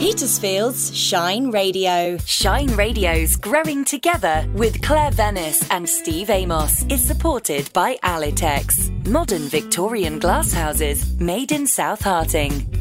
Petersfield's Shine Radio. Shine Radio's Growing Together with Claire Venice and Steve Amos is supported by Alitex, modern Victorian glasshouses made in South Harting.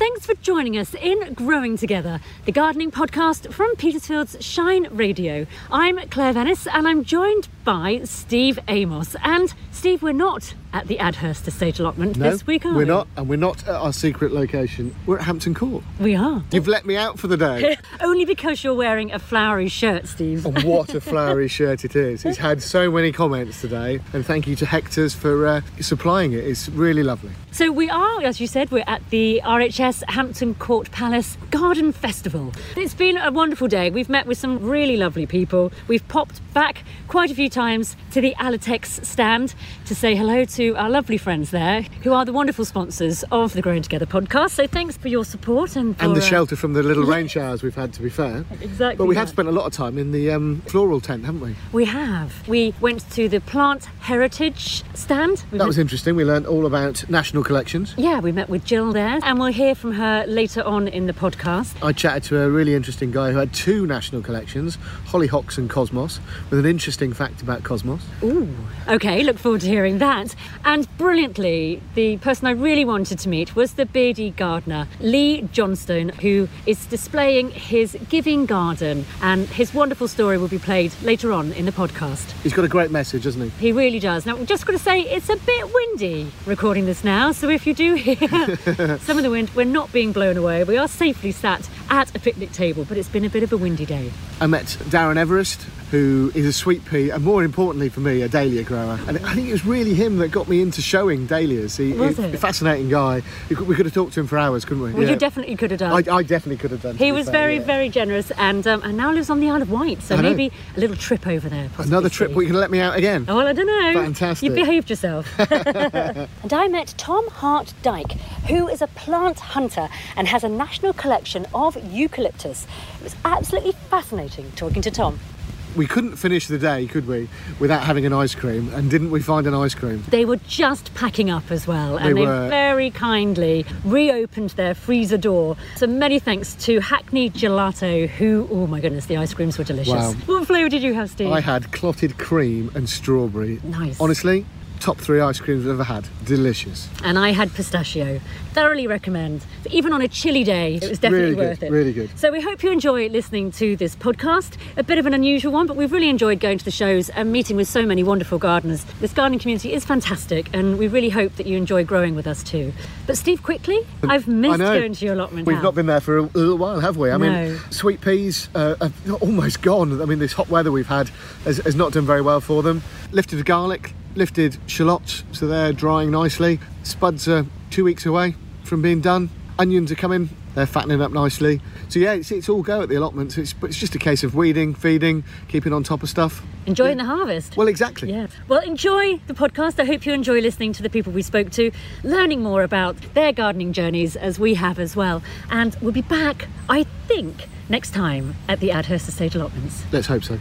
Thanks for joining us in Growing Together, the gardening podcast from Petersfield's Shine Radio. I'm Claire Venice and I'm joined by Steve Amos. And Steve, we're not at the Adhurst Estate allotment No, this week, are we're we? not, and we're not at our secret location. We're at Hampton Court. We are. You've let me out for the day. Only because you're wearing a flowery shirt, Steve. and what a flowery shirt it is. It's had so many comments today, and thank you to Hector's for uh, supplying it. It's really lovely. So we are, as you said, we're at the RHS Hampton Court Palace Garden Festival. It's been a wonderful day. We've met with some really lovely people. We've popped back quite a few times to the Alitex stand to say hello to our lovely friends there, who are the wonderful sponsors of the Growing Together podcast. So thanks for your support and for, And the uh, shelter from the little rain showers we've had, to be fair. Exactly But we have spent a lot of time in the um, floral tent, haven't we? We have. We went to the Plant Heritage stand. We That was interesting. We learned all about national collections. yeah, we met with Gill there, and we'll hear from her later on in the podcast. I chatted to a really interesting guy who had two national collections, Hollyhocks and Cosmos, with an interesting fact about Cosmos. Ooh. Okay, look forward to hearing that. And brilliantly, the person I really wanted to meet was the beardy gardener, Leigh Johnston, who is displaying his giving garden. And his wonderful story will be played later on in the podcast. He's got a great message, hasn't he? He really does. Now, I'm just going to say it's a bit windy recording this now, so if you do hear some of the wind, we're not being blown away. We are safely sat at a picnic table, but it's been a bit of a windy day. I met Darren Everest, who is a sweet pea, and more importantly for me, a dahlia grower. And I think it was really him that got me into showing dahlias. He, Was he's it? a fascinating guy. We could, we could have talked to him for hours, couldn't we? Well, you definitely could have done. I, I definitely could have done. He was fair, very, yeah. very generous and um, and now lives on the Isle of Wight. So maybe a little trip over there. possibly, Another trip. Well, you can let me out again. Oh, well, I don't know. Fantastic. You behaved yourself. and I met Tom Hart Dyke, who is a plant hunter and has a national collection of eucalyptus. It was absolutely fascinating talking to Tom. We couldn't finish the day, could we, without having an ice cream? And didn't we find an ice cream? They were just packing up as well, and They they very kindly reopened their freezer door. So many thanks to Hackney Gelato, who, oh my goodness, the ice creams were delicious. Wow. What flavour did you have, Steve? I had clotted cream and strawberry. Nice. Honestly, top three ice creams I've ever had. Delicious. and I had pistachio. Thoroughly recommend. Even on a chilly day, it was definitely Really good, worth it. really good. So we hope you enjoy listening to this podcast. A bit of an unusual one, but we've really enjoyed going to the shows and meeting with so many wonderful gardeners. This gardening community is fantastic, and we really hope that you enjoy growing with us too. But Steve, quickly, I've missed going to your allotment. We've now. not been there for a little while, have we? I No. mean, sweet peas uh, are almost gone. I mean, this hot weather we've had has, has not done very well for them. Lifted garlic, lifted shallots, so they're drying nicely. Spuds are two weeks away from being done. Onions are coming, they're fattening up nicely. So yeah, it's, it's all go at the allotments. It's, it's just a case of weeding, feeding, keeping on top of stuff. Enjoying the harvest. Well, exactly. Yeah. Well, enjoy the podcast. I hope you enjoy listening to the people we spoke to, learning more about their gardening journeys as we have as well. And we'll be back, I think, next time at the Adhurst Estate allotments. Let's hope so.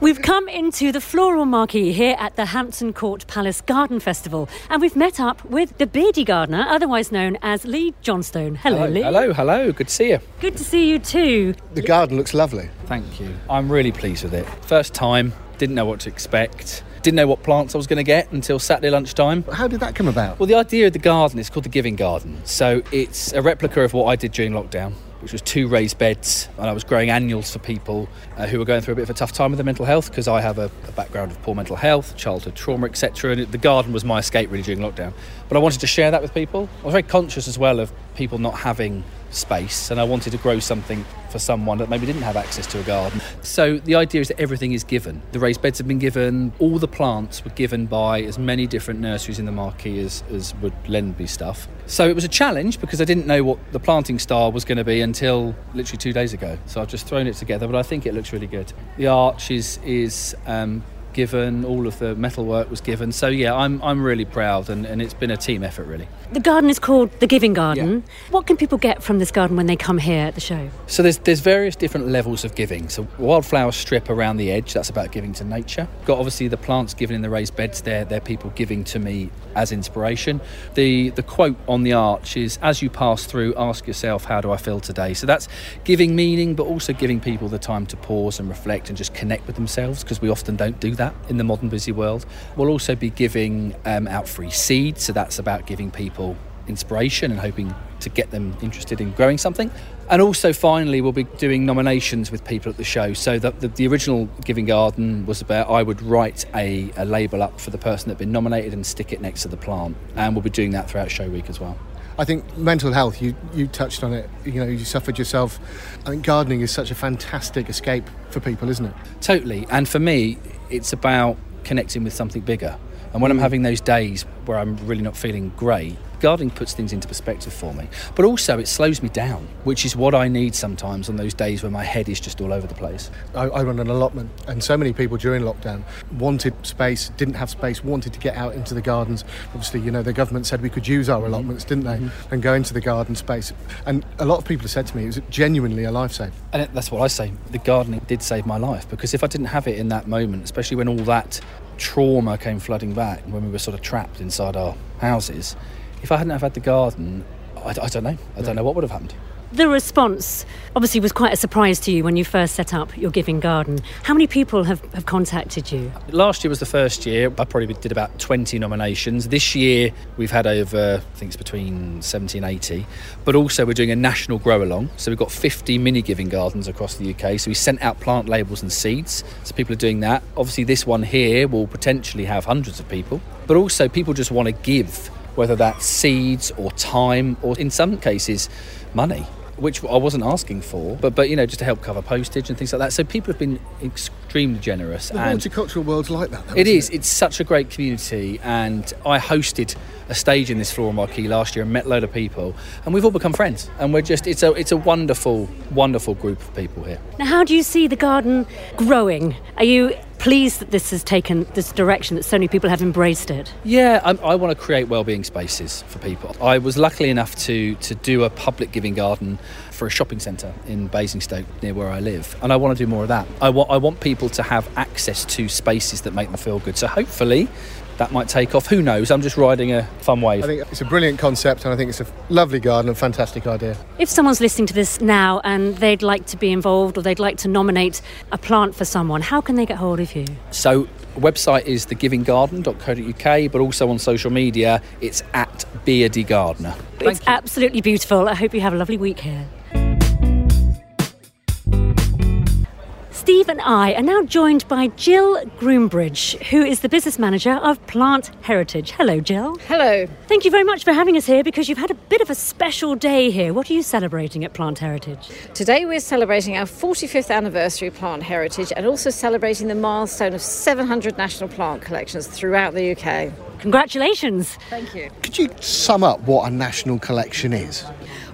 We've come into the floral marquee here at the Hampton Court Palace Garden Festival, and we've met up with the beardy gardener, otherwise known as Leigh Johnston. Hello, Leigh. hello, hello. Good to see you. Good to see you too. The garden looks lovely. Thank you. I'm really pleased with it. First time, didn't know what to expect. Didn't know what plants I was going to get until Saturday lunchtime. How did that come about? Well, the idea of the garden is called the Giving Garden. So it's a replica of what I did during lockdown, which was two raised beds, and I was growing annuals for people uh, who were going through a bit of a tough time with their mental health because I have a, a background of poor mental health, childhood trauma, etc. And the garden was my escape really during lockdown. But I wanted to share that with people. I was very conscious as well of people not having space, and I wanted to grow something for someone that maybe didn't have access to a garden. So the idea is that everything is given. The raised beds have been given, all the plants were given by as many different nurseries in the marquee as, as would lend me stuff. So it was a challenge because I didn't know what the planting style was going to be until literally two days ago. So I've just thrown it together, but I think it looks really good. The arch is, is um, given, all of the metalwork was given. So yeah, I'm I'm really proud, and, and it's been a team effort really. The garden is called the Giving Garden. What can people get from this garden when they come here at the show? So there's there's various different levels of giving. So wildflower strip around the edge, that's about giving to nature. Got obviously the plants given in the raised beds there, they're people giving to me as inspiration. The the quote on the arch is as you pass through, ask yourself, how do I feel today? So that's giving meaning, but also giving people the time to pause and reflect and just connect with themselves because we often don't do that in the modern busy world. We'll also be giving um, out free seeds, so that's about giving people inspiration and hoping to get them interested in growing something. And also, finally, we'll be doing nominations with people at the show. So, the, the, the original Giving Garden was about I would write a, a label up for the person that had been nominated and stick it next to the plant. And we'll be doing that throughout show week as well. I think mental health, you, you touched on it, you know, you suffered yourself. I think gardening is such a fantastic escape for people, isn't it? Totally. And for me, it's about connecting with something bigger. And when I'm having those days where I'm really not feeling great, gardening puts things into perspective for me. But also, it slows me down, which is what I need sometimes on those days where my head is just all over the place. I, I run an allotment, and so many people during lockdown wanted space, didn't have space, wanted to get out into the gardens. Obviously, you know, the government said we could use our mm-hmm. allotments, didn't they, mm-hmm. and go into the garden space. And a lot of people have said to me it was genuinely a lifesaver. And that's what I say. The gardening did save my life because if I didn't have it in that moment, especially when all that trauma came flooding back, when we were sort of trapped inside our houses, if I hadn't have had the garden, I, I don't know. I don't know what would have happened. The response obviously was quite a surprise to you when you first set up your Giving Garden. How many people have, have contacted you? Last year was the first year. I probably did about 20 nominations. This year we've had over, I think it's between 70 and 80. But also we're doing a national grow along. So we've got 50 mini giving gardens across the UK. So we sent out plant labels and seeds. So people are doing that. Obviously this one here will potentially have hundreds of people. But also people just want to give, whether that's seeds or time or in some cases money. Which I wasn't asking for, but but you know just to help cover postage and things like that. So people have been extremely generous. The and horticultural world's like that. Though, it is. It's such a great community, and I hosted a stage in this floral marquee last year and met a load of people, and we've all become friends. And we're just it's a it's a wonderful, wonderful group of people here. Now, how do you see the garden growing? Are you pleased that this has taken this direction, that so many people have embraced it? Yeah, I, I want to create well-being spaces for people. I was lucky enough to to do a public giving garden for a shopping centre in Basingstoke near where I live, and I want to do more of that. I want I want people to have access to spaces that make them feel good. So hopefully. That might take off. Who knows? I'm just riding a fun wave. I think it's a brilliant concept, and I think it's a lovely garden and fantastic idea. If someone's listening to this now and they'd like to be involved or they'd like to nominate a plant for someone, how can they get hold of you? So website is thegivinggarden.co.uk, but also on social media, it's at Beardy Gardener. it's absolutely beautiful. I hope you have a lovely week here. Steve and I are now joined by Gill Groombridge, who is the business manager of Plant Heritage. Hello, Gill. Hello. Thank you very much for having us here because you've had a bit of a special day here. What are you celebrating at Plant Heritage? Today we're celebrating our 45th anniversary of Plant Heritage and also celebrating the milestone of 700 national plant collections throughout the UK. Congratulations. Thank you. Could you sum up what a national collection is?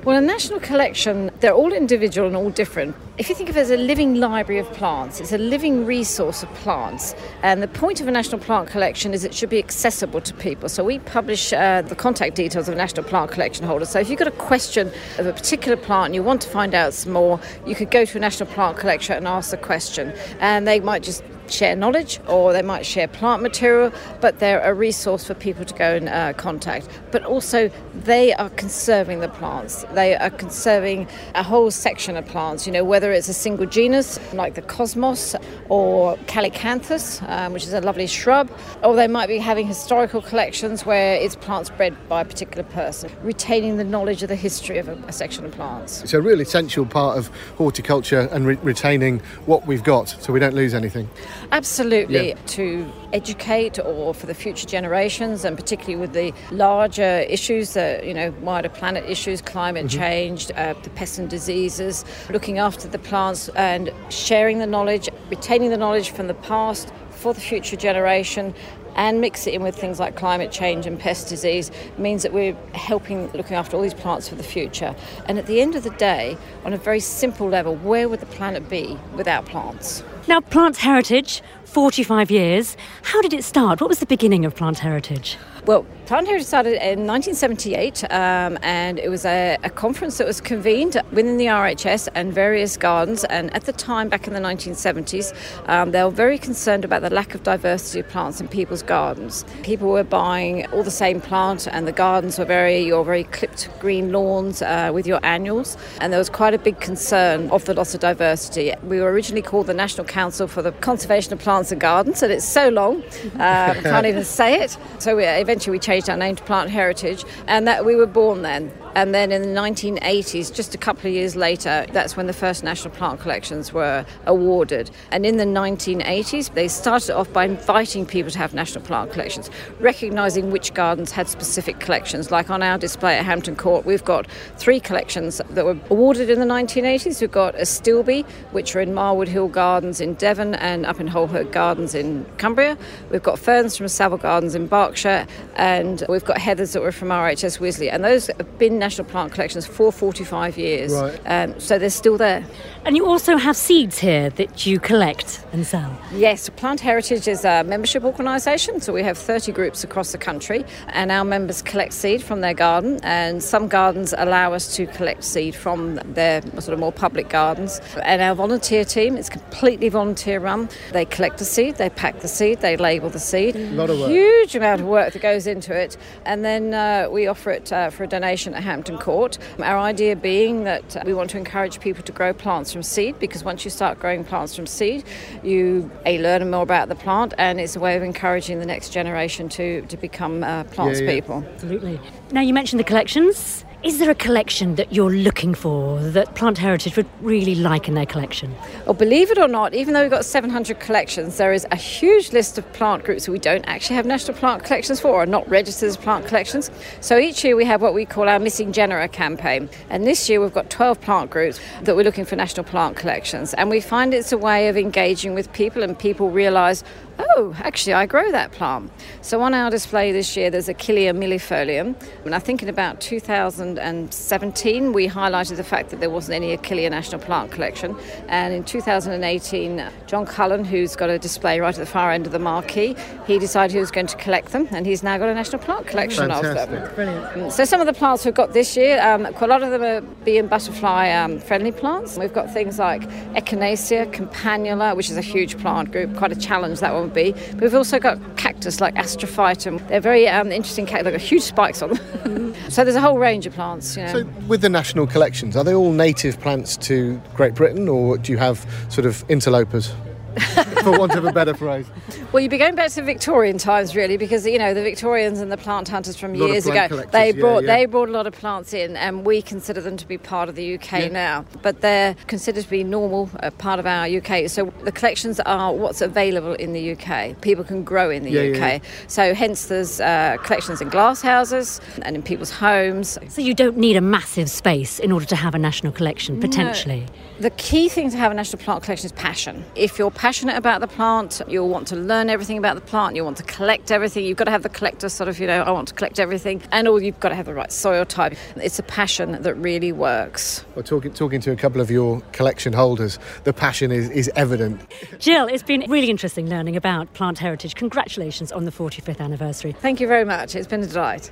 Well, a national collection, they're all individual and all different. If you think of it as a living library of plants, it's a living resource of plants. And the point of a national plant collection is it should be accessible to people. So we publish uh, the contact details of a national plant collection holder. So if you've got a question of a particular plant and you want to find out some more, you could go to a national plant collection and ask the question. And they might just share knowledge or they might share plant material, but they're a resource for people to go and uh, contact. But also, they are conserving the plants. They are conserving a whole section of plants, you know, whether it's a single genus like the cosmos or Calycanthus, um, which is a lovely shrub, or they might be having historical collections where it's plants bred by a particular person, retaining the knowledge of the history of a, a section of plants. It's a real essential part of horticulture and re- retaining what we've got so we don't lose anything. Absolutely, Yeah. to educate or for the future generations, and particularly with the larger issues, that you know, wider planet issues, climate change, uh, the pests and diseases, looking after the plants and sharing the knowledge, retaining the knowledge from the past for the future generation. And mix it in with things like climate change and pest disease means that we're helping looking after all these plants for the future. And at the end of the day, on a very simple level, where would the planet be without plants? Now, Plant Heritage, 45 years. How did it start? What was the beginning of Plant Heritage? Well, Plant Heritage started in 1978, um, and it was a, a, conference that was convened within the RHS and various gardens. And at the time, back in the 1970s, um, they were very concerned about the lack of diversity of plants in people's gardens. People were buying all the same plant, and the gardens were very your very clipped green lawns uh, with your annuals. And there was quite a big concern of the loss of diversity. We were originally called the National Council for the Conservation of Plants and Gardens, and it's so long, uh, can't even say it. So we eventually eventually we changed our name to Plant Heritage, and that we were born then. And then in the 1980s, just a couple of years later, that's when the first national plant collections were awarded. And in the 1980s, they started off by inviting people to have national plant collections, recognising which gardens had specific collections. Like on our display at Hampton Court, we've got three collections that were awarded in the 1980s. We've got Astilbe, which are in Marwood Hill Gardens in Devon and up in Holehird Gardens in Cumbria. We've got ferns from Savill Gardens in Berkshire, and we've got heathers that were from RHS Wisley. And those have been national plant collections for 45 years. Right. Um, so they're still there. And you also have seeds here that you collect and sell. Yes, Plant Heritage is a membership organisation, so we have 30 groups across the country, and our members collect seed from their garden. And some gardens allow us to collect seed from their sort of more public gardens. And our volunteer team is completely volunteer run. They collect the seed, they pack the seed, they label the seed. A lot of work. Huge amount of work that goes into it, and then uh, we offer it uh, for a donation at Hampton Court. Our idea being that we want to encourage people to grow plants from seed because once you start growing plants from seed, you a learn more about the plant and it's a way of encouraging the next generation to, to become uh, plants Yeah, yeah. people. Absolutely. Now, you mentioned the collections. Is there a collection that you're looking for that Plant Heritage would really like in their collection? Well, believe it or not, even though we've got 700 collections, there is a huge list of plant groups that we don't actually have national plant collections for or not registered as plant collections. So each year we have what we call our Missing Genera campaign. And this year we've got 12 plant groups that we're looking for national plant collections. And we find it's a way of engaging with people and people realise, oh, actually, I grow that plant. So on our display this year, there's Achillea millefolium. And I think in about 2017, we highlighted the fact that there wasn't any Achillea National Plant Collection. And in 2018, John Cullen, who's got a display right at the far end of the marquee, he decided he was going to collect them, and he's now got a National Plant Collection of them. Fantastic. Um, So some of the plants we've got this year, um, quite a lot of them are bee and butterfly um, friendly plants. We've got things like Echinacea, Campanula, which is a huge plant group, quite a challenge that one be. But we've also got cactus like Astrophytum. They're very um, interesting cactus, they've got huge spikes on them. so there's a whole range of plants, you know. So, with the national collections, are they all native plants to Great Britain, or do you have sort of interlopers, for want of a better phrase? Well, you'd be going back to Victorian times, really, because you know the Victorians and the plant hunters from years ago. They yeah, brought yeah. they brought a lot of plants in, and we consider them to be part of the UK Yeah. now. But they're considered to be normal uh, part of our UK. So the collections are what's available in the UK. People can grow in the Yeah, UK. yeah, So hence there's uh, collections in glass houses and in people's homes. So you don't need a massive space in order to have a national collection, potentially. The key thing to have a national plant collection is passion. If you're passionate about the plant, you'll want to learn everything about the plant, You'll want to collect everything, you've got to have the collector sort of, you know, I want to collect everything, and all you've got to have the right soil type. It's a passion that really works. Well, talking talking to a couple of your collection holders, the passion is, is evident. Gill, it's been really interesting learning about plant heritage. Congratulations on the 45th anniversary. Thank you very much. It's been a delight.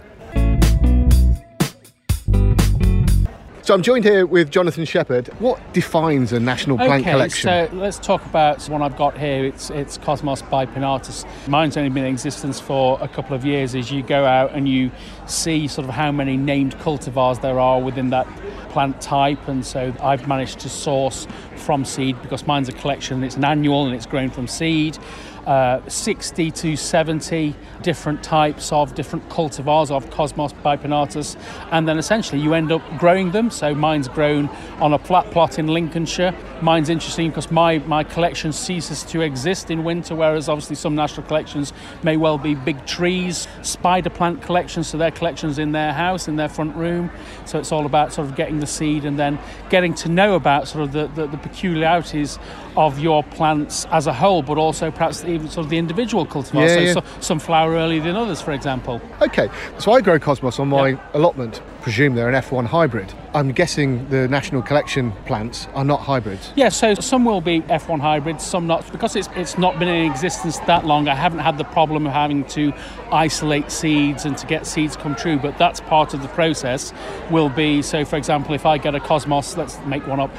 So I'm joined here with Jonathan Shepherd. What defines a national plant okay, collection? so let's talk about one I've got here. It's it's Cosmos bipinnatus. Mine's only been in existence for a couple of years. As you go out and you see sort of how many named cultivars there are within that plant type, and so I've managed to source from seed because mine's a collection. It's an annual and it's grown from seed. Uh, 60 to 70 different types of different cultivars of Cosmos bipinnatus, and then essentially you end up growing them. So mine's grown on a flat plot in Lincolnshire. Mine's interesting because my, my collection ceases to exist in winter, whereas obviously some national collections may well be big trees, spider plant collections, so their collections in their house, in their front room. So it's all about sort of getting the seed and then getting to know about sort of the, the, the peculiarities of your plants as a whole, but also perhaps even sort of the individual cultivars. Yeah, so yeah. so- some flower earlier than others, for example. Okay, so I grow Cosmos on my allotment. Presume they're an F1 hybrid. I'm guessing the National Collection plants are not hybrids. Yeah, so some will be F1 hybrids, some not. Because it's, it's not been in existence that long, I haven't had the problem of having to isolate seeds and to get seeds come true, but that's part of the process. Will be, so for example, if I get a Cosmos, let's make one up,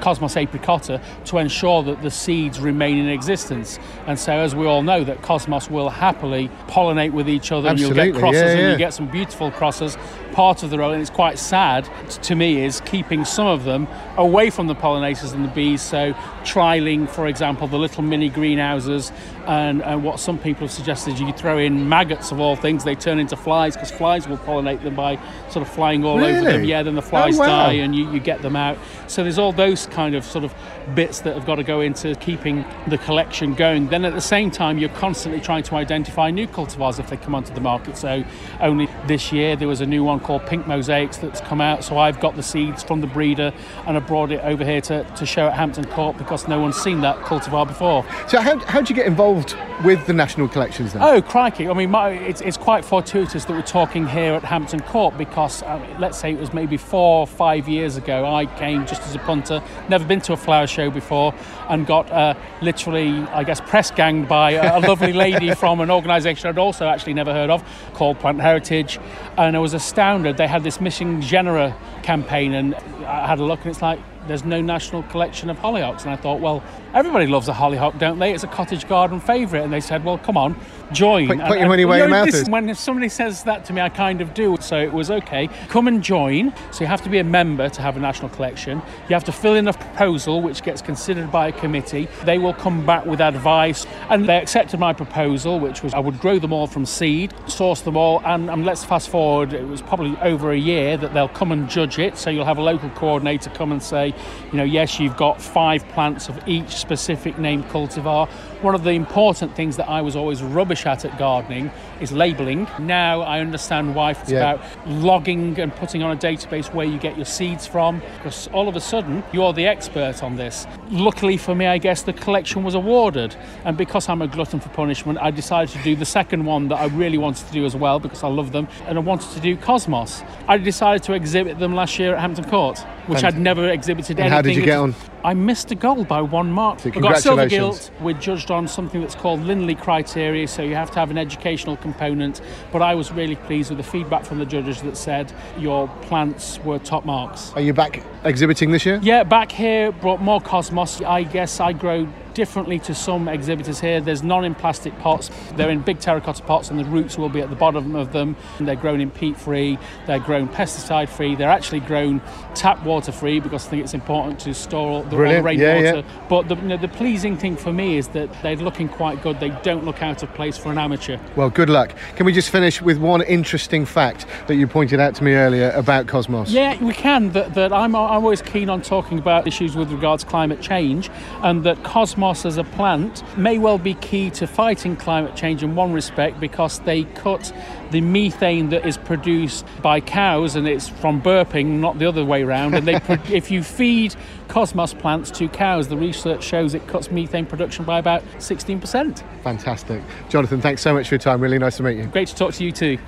Cosmos apricota, to ensure that the seeds remain in existence. And so, as we all know, that Cosmos will happily pollinate with each other, Absolutely, and you'll get crosses, yeah, and you get some beautiful crosses. Part of the role, and it's quite sad to me, is keeping some of them away from the pollinators and the bees. So, trialing, for example, the little mini greenhouses, and, and what some people have suggested, you throw in maggots of all things, they turn into flies because flies will pollinate them by sort of flying all over them. Yeah, then the oh, flies Oh, wow. die and you, you get them out. So there's all those kind of sort of bits that have got to go into keeping the collection going. Then at the same time, you're constantly trying to identify new cultivars if they come onto the market. So only this year there was a new one called Pink Mosaics that's come out. So I've got the seeds from the breeder and I brought it over here to, to show at Hampton Court because no one's seen that cultivar before. So how how do you get involved with the National Collections then? Oh, crikey. I mean, my, it's, it's quite fortuitous that we're talking here at Hampton Court because, I mean, let's say it was maybe four or five years ago, I came just as a punter, never been to a flower show before, and got uh, literally, I guess, press ganged by a, a lovely lady from an organisation I'd also actually never heard of called Plant Heritage. And I was astounded. They had this Missing Genera campaign, and I had a look, and it's like, there's no national collection of hollyhocks. And I thought, well, everybody loves a hollyhock, don't they? It's a cottage garden favourite. And they said, well, come on, join. Put- put And- your money where you your mouth this- is. When somebody says that to me, I kind of do. So it was okay. Come and join. So you have to be a member to have a national collection. You have to fill in a proposal, which gets considered by a committee. They will come back with advice. And they accepted my proposal, which was I would grow them all from seed, source them all. And, and let's fast forward, it was probably over a year that they'll come and judge it. So you'll have a local coordinator come and say, you know, yes, you've got five plants of each specific named cultivar. One of the important things that I was always rubbish at at gardening is labelling. Now I understand why it's Yeah. about logging and putting on a database where you get your seeds from, because all of a sudden you're the expert on this. Luckily for me, I guess the collection was awarded, and because I'm a glutton for punishment, I decided to do the second one that I really wanted to do as well because I love them, and I wanted to do Cosmos. I decided to exhibit them last year at Hampton Court, which I'd never exhibited And anything. how did you get on? I missed a goal by one mark. So I got silver congratulations. gilt. We're judged on something that's called Lindley criteria, so you have to have an educational component. But I was really pleased with the feedback from the judges that said your plants were top marks. Are you back exhibiting this year? Yeah, back here, brought more cosmos. I guess I grow differently to some exhibitors here. There's none in plastic pots. They're in big terracotta pots, and the roots will be at the bottom of them. And they're grown in peat free. They're grown pesticide free. They're actually grown tap water free because I think it's important to store all the, Brilliant. Yeah, rainwater. yeah. But the, you know, the pleasing thing for me is that they're looking quite good. They don't look out of place for an amateur. Well, good luck. Can we just finish with one interesting fact that you pointed out to me earlier about Cosmos? Yeah, we can. That, that I'm, I'm always keen on talking about issues with regards to climate change, and that cosmos as a plant may well be key to fighting climate change in one respect because they cut the methane that is produced by cows, and it's from burping, not the other way around. And they, if you feed cosmos plants to cows, the research shows it cuts methane production by about 16%. Fantastic. Jonathan, thanks so much for your time. Really nice to meet you. Great to talk to you too.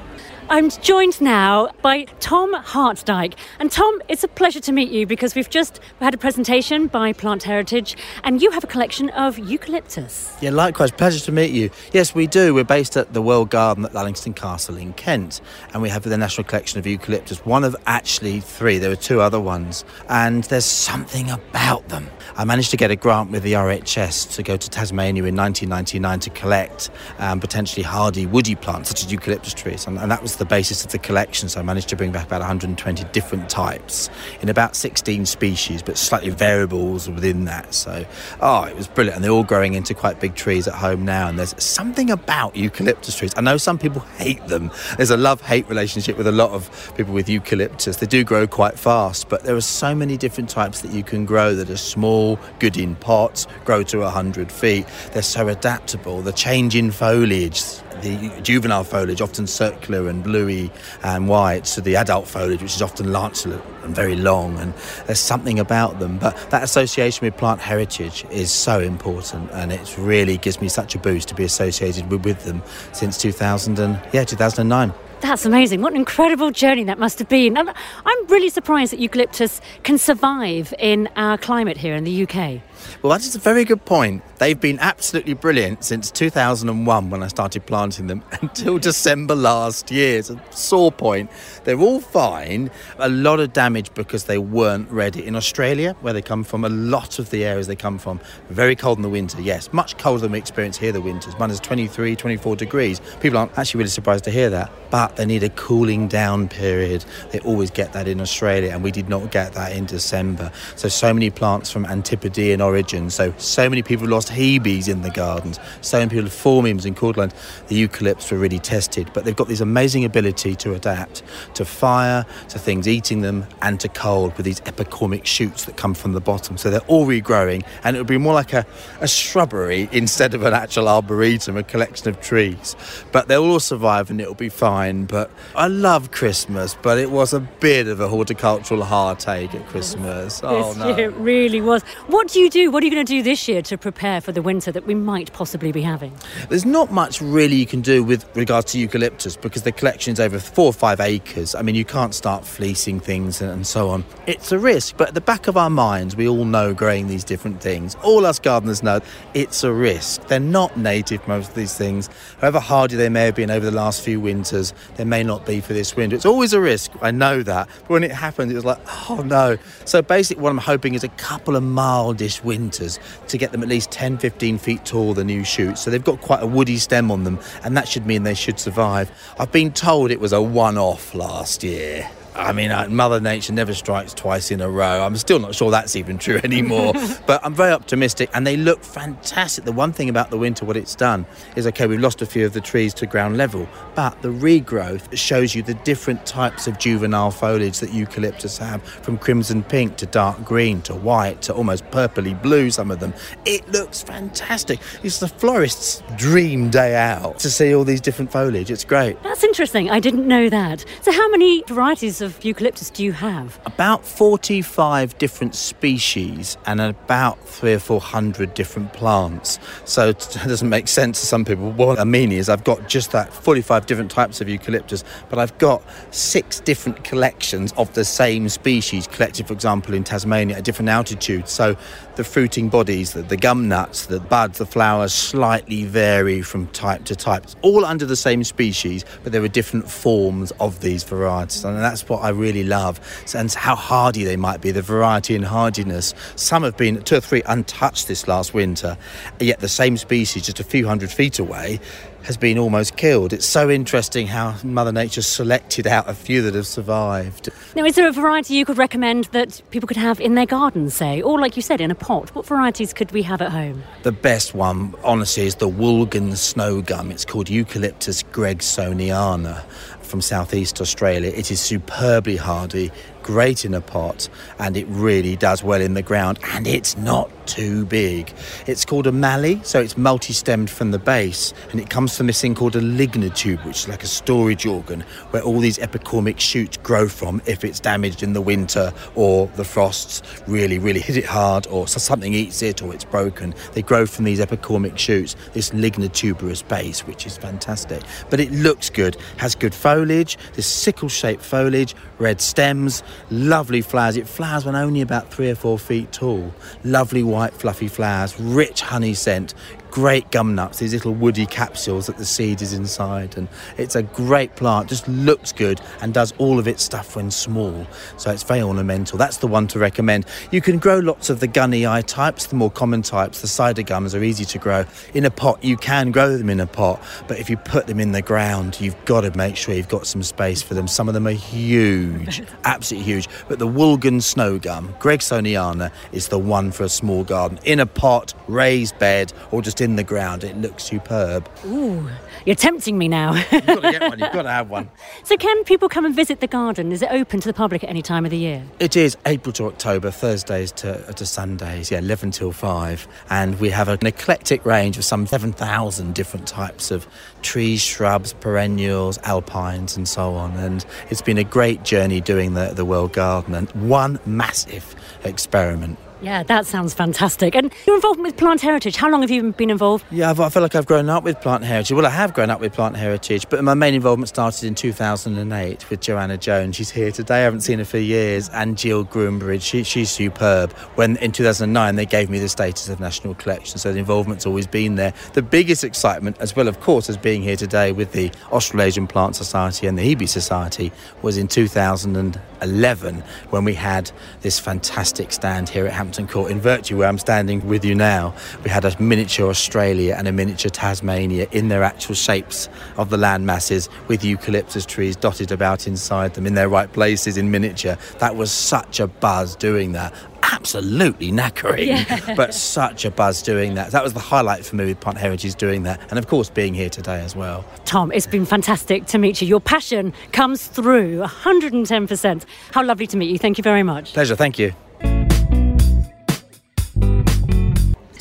I'm joined now by Tom Hart Dyke. And Tom, it's a pleasure to meet you because we've just had a presentation by Plant Heritage and you have a collection of eucalyptus. Yeah, likewise. Pleasure to meet you. Yes, we do. We're based at the World Garden at Lullingstone Castle in Kent, and we have the National Collection of Eucalyptus, one of actually three. There were two other ones, and there's something about them. I managed to get a grant with the RHS to go to Tasmania in 1999 to collect um, potentially hardy woody plants such as eucalyptus trees, and, and that was the basis of the collection. So I managed to bring back about 120 different types in about 16 species, but slightly variables within that. So, oh, it was brilliant, and they're all growing into quite big trees at home now. And there's something about eucalyptus trees. I know some people hate them. There's a love-hate relationship with a lot of people with eucalyptus. They do grow quite fast, but there are so many different types that you can grow that are small, good in pots, grow to 100 feet. They're so adaptable. The change in foliage, the juvenile foliage, often circular and bluey and white, to the adult foliage, which is often lanceolate and very long. And there's something about them. But that association with plant heritage is so important, and it really gives me such a boost to be associated with, with them since 2000 and yeah 2009. That's amazing. What an incredible journey that must have been. I'm really surprised that eucalyptus can survive in our climate here in the UK. Well, that is a very good point. They've been absolutely brilliant since 2001 when I started planting them until December last year. It's a sore point. They're all fine. A lot of damage because they weren't ready. In Australia, where they come from, a lot of the areas they come from, very cold in the winter, yes. Much colder than we experience here the winters. Minus 23, 24 degrees. People aren't actually really surprised to hear that. But they need a cooling down period. They always get that in Australia, and we did not get that in December. So, so many plants from Antipodean origin. So, so many people lost Hebes in the gardens. So many people Phormiums in Cordyline. The eucalypts were really tested, but they've got this amazing ability to adapt to fire, to things eating them, and to cold with these epicormic shoots that come from the bottom. So they're all regrowing, and it would be more like a, a shrubbery instead of an actual arboretum, a collection of trees. But they'll all survive and it'll be fine. But I love Christmas, but it was a bit of a horticultural heartache at Christmas. Oh no. it really was. What do you do? What are you going to do this year to prepare for the winter that we might possibly be having? There's not much really you can do with regards to eucalyptus because the collection's over four or five acres. I mean, you can't start fleecing things and, so on. It's a risk, but at the back of our minds, we all know growing these different things. All us gardeners know it's a risk. They're not native, most of these things. However hardy they may have been over the last few winters, they may not be for this winter. It's always a risk, I know that. But when it happened, it was like, oh no. So basically, what I'm hoping is a couple of mildish winters to get them at least 10, 15 feet tall, the new shoots. So they've got quite a woody stem on them, and that should mean they should survive. I've been told it was a one off last year. I mean, uh, Mother Nature never strikes twice in a row. I'm still not sure that's even true anymore, but I'm very optimistic and they look fantastic. The one thing about the winter, what it's done is okay, we've lost a few of the trees to ground level, but the regrowth shows you the different types of juvenile foliage that eucalyptus have from crimson pink to dark green to white to almost purpley blue, some of them. It looks fantastic. It's the florist's dream day out to see all these different foliage. It's great. That's interesting. I didn't know that. So, how many varieties of eucalyptus do you have? About 45 different species and about three or four hundred different plants. So it doesn't make sense to some people. What I mean is, I've got just that 45 different types of eucalyptus, but I've got six different collections of the same species collected, for example, in Tasmania at different altitudes. So the fruiting bodies, the, the gum nuts, the buds, the flowers slightly vary from type to type. It's all under the same species, but there are different forms of these varieties, and that's what I really love. And how hardy they might be, the variety and hardiness. Some have been two or three untouched this last winter, yet the same species just a few hundred feet away has been almost killed. It's so interesting how Mother Nature selected out a few that have survived. Now, is there a variety you could recommend that people could have in their garden, say, or like you said, in a pot? What varieties could we have at home? The best one, honestly, is the Wolgan snow gum. It's called Eucalyptus gregsoniana from southeast Australia. It is superbly hardy, great in a pot, and it really does well in the ground. And it's not too big. It's called a mallee, so it's multi stemmed from the base, and it comes from this thing called a lignotuber, which is like a storage organ where all these epicormic shoots grow from if it's damaged in the winter or the frosts really, really hit it hard, or something eats it or it's broken. They grow from these epicormic shoots, this lignotuberous base, which is fantastic. But it looks good, has good foliage, this sickle shaped foliage, red stems, lovely flowers. It flowers when only about three or four feet tall. Lovely white fluffy flowers, rich honey scent, great gum nuts, these little woody capsules that the seed is inside. And it's a great plant, just looks good and does all of its stuff when small. So it's very ornamental. That's the one to recommend. You can grow lots of the gunnii types, the more common types. The cider gums are easy to grow. In a pot, you can grow them in a pot, but if you put them in the ground, you've got to make sure you've got some space for them. Some of them are huge, absolutely huge. But the Wolgan snow gum, Gregsoniana, is the one for a small garden. In a pot, raised bed, or just in the ground, it looks superb. Ooh, you're tempting me now. You've got to get one, you've got to have one. so, can people come and visit the garden? Is it open to the public at any time of the year? It is April to October, Thursdays to, to Sundays, yeah, 11 till 5. And we have an eclectic range of some 7,000 different types of trees, shrubs, perennials, alpines, and so on. And it's been a great journey doing the, the World Garden and one massive experiment. Yeah, that sounds fantastic. And your involvement with Plant Heritage, how long have you been involved? Yeah, I've, I feel like I've grown up with plant heritage. Well, I have grown up with plant heritage, but my main involvement started in 2008 with Joanna Jones. She's here today. I haven't seen her for years. And Gill Groombridge. She, she's superb. When in 2009 they gave me the status of national collection, so the involvement's always been there. The biggest excitement, as well, of course, as being here today with the Australasian Plant Society and the Hebe Society, was in 2011 when we had this fantastic stand here at Hampton Court in Virtue, where I'm standing with you now. We had a miniature Australia and a miniature Tasmania in their actual shapes of the land masses with eucalyptus trees dotted about inside them in their right places in miniature. That was such a buzz doing that. Absolutely knackering, Yeah. but such a buzz doing that. That was the highlight for me with Plant Heritage doing that, and of course being here today as well. Tom, it's been fantastic to meet you. Your passion comes through 110%. How lovely to meet you. Thank you very much. Pleasure, thank you.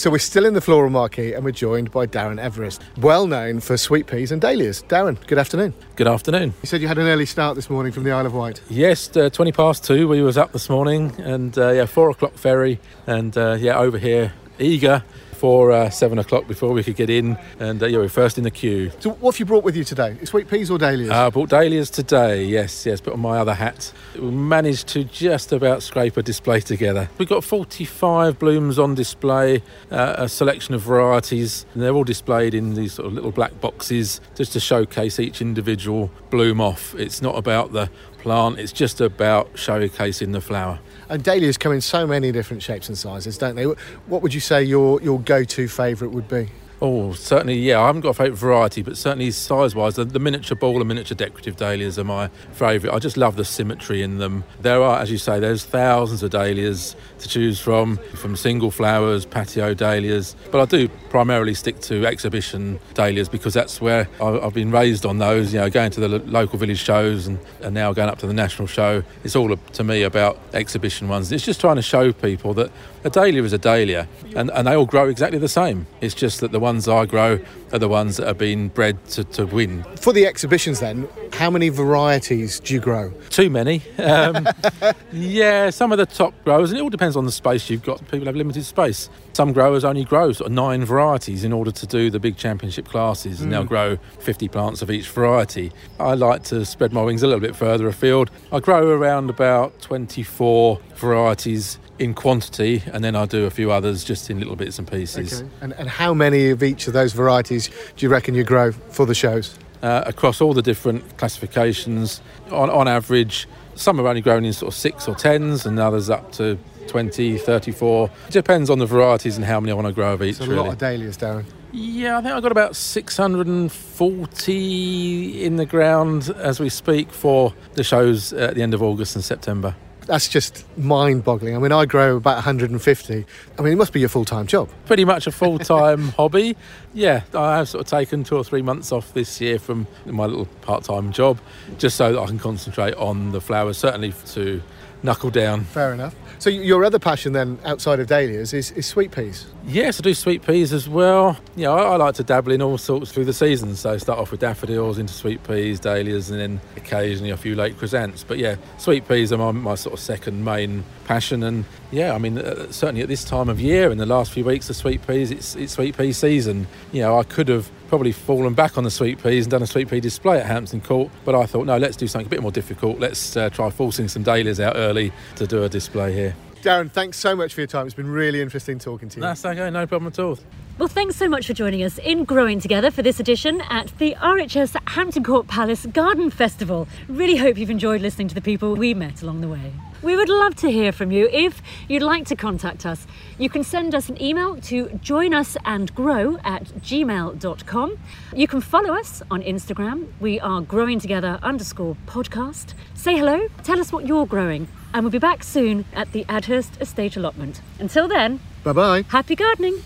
So we're still in the floral marquee and we're joined by Darren Everest, well known for sweet peas and dahlias. Darren, good afternoon. Good afternoon. You said you had an early start this morning from the Isle of Wight. Yes, uh, 20 past two, we was up this morning and uh, yeah, four o'clock ferry and uh, yeah, over here, eager for uh, seven o'clock before we could get in and uh, yeah, we're first in the queue. So what have you brought with you today? Sweet peas or dahlias? Uh, I bought dahlias today, yes, yes, but on my other hat, we managed to just about scrape a display together. We've got 45 blooms on display, uh, a selection of varieties, and they're all displayed in these sort of little black boxes just to showcase each individual bloom off. It's not about the plant, it's just about showcasing the flower. And dahlias come in so many different shapes and sizes, don't they? What would you say your, your go-to favourite would be? Oh, certainly, yeah. I haven't got a favourite variety, but certainly size-wise, the, the miniature ball and miniature decorative dahlias are my favourite. I just love the symmetry in them. There are, as you say, there's thousands of dahlias to choose from, from single flowers, patio dahlias. But I do primarily stick to exhibition dahlias because that's where I, I've been raised on those. You know, going to the lo- local village shows and, and now going up to the national show. It's all to me about exhibition ones. It's just trying to show people that a dahlia is a dahlia, and, and they all grow exactly the same. It's just that the ones I grow are the ones that have been bred to, to win. For the exhibitions then, how many varieties do you grow? Too many. Um, yeah, some of the top growers, and it all depends on the space you've got. People have limited space. Some growers only grow sort of nine varieties in order to do the big championship classes, and they'll grow 50 plants of each variety. I like to spread my wings a little bit further afield. I grow around about 24 varieties in quantity, and then I do a few others just in little bits and pieces. Okay. And, and how many of each of those varieties do you reckon you grow for the shows? uh, across all the different classifications. On, on average, some are only grown in sort of six or tens, and others up to 20, 34. It depends on the varieties and how many I want to grow of each. It's a really. lot of dahlias, Darren. Yeah, I think I've got about 640 in the ground as we speak for the shows at the end of August and September. That's just mind-boggling. I mean, I grow about 150. I mean, it must be your full-time job. Pretty much a full time hobby. Yeah, I have sort of taken two or three months off this year from my little part time job just so that I can concentrate on the flowers, certainly to knuckle down. Fair enough. So your other passion then, outside of dahlias, is, is sweet peas. Yes, I do sweet peas as well. You know, I, I like to dabble in all sorts through the seasons. So start off with daffodils, into sweet peas, dahlias, and then occasionally a few late chrysanthemums. But yeah, sweet peas are my, my sort of second main passion. And yeah, I mean, uh, certainly at this time of year, in the last few weeks of sweet peas, it's, it's sweet pea season. You know, I could have probably fallen back on the sweet peas and done a sweet pea display at Hampton Court, but I thought, no, let's do something a bit more difficult. Let's uh, try forcing some dahlias out early to do a display here. Darren, thanks so much for your time. It's been really interesting talking to you. That's okay, no problem at all. Well, thanks so much for joining us in Growing Together for this edition at the RHS Hampton Court Palace Garden Festival. Really hope you've enjoyed listening to the people we met along the way. We would love to hear from you. If you'd like to contact us, you can send us an email to joinusandgrow at gmail.com. You can follow us on Instagram. We are growing together underscore podcast. Say hello, tell us what you're growing, and we'll be back soon at the Adhurst Estate allotment. Until then, Bye-bye. happy gardening.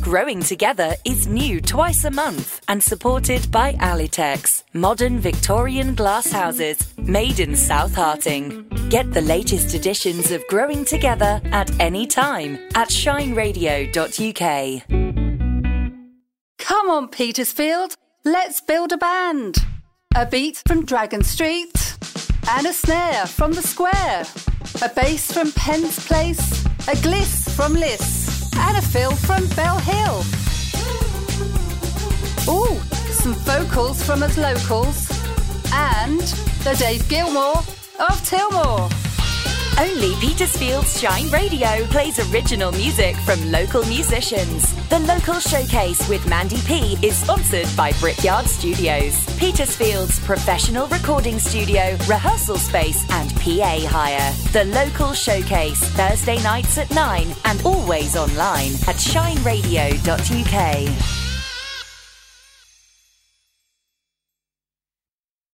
Growing Together is new twice a month and supported by Alitex, modern Victorian glass houses made in South Harting. Get the latest editions of Growing Together at any time at shineradio.uk. Come on, Petersfield, let's build a band. A beat from Dragon Street, and a snare from the square, a bass from Penn's Place, a gliss from Liss and a Phil from Bell Hill. Ooh, some vocals from us locals and the Dave Gilmour of Tilmore. Only Petersfield's Shine Radio plays original music from local musicians. The Local Showcase with Mandy P is sponsored by Brickyard Studios, Petersfield's professional recording studio, rehearsal space, and PA hire. The Local Showcase, Thursday nights at 9 and always online at shineradio.uk.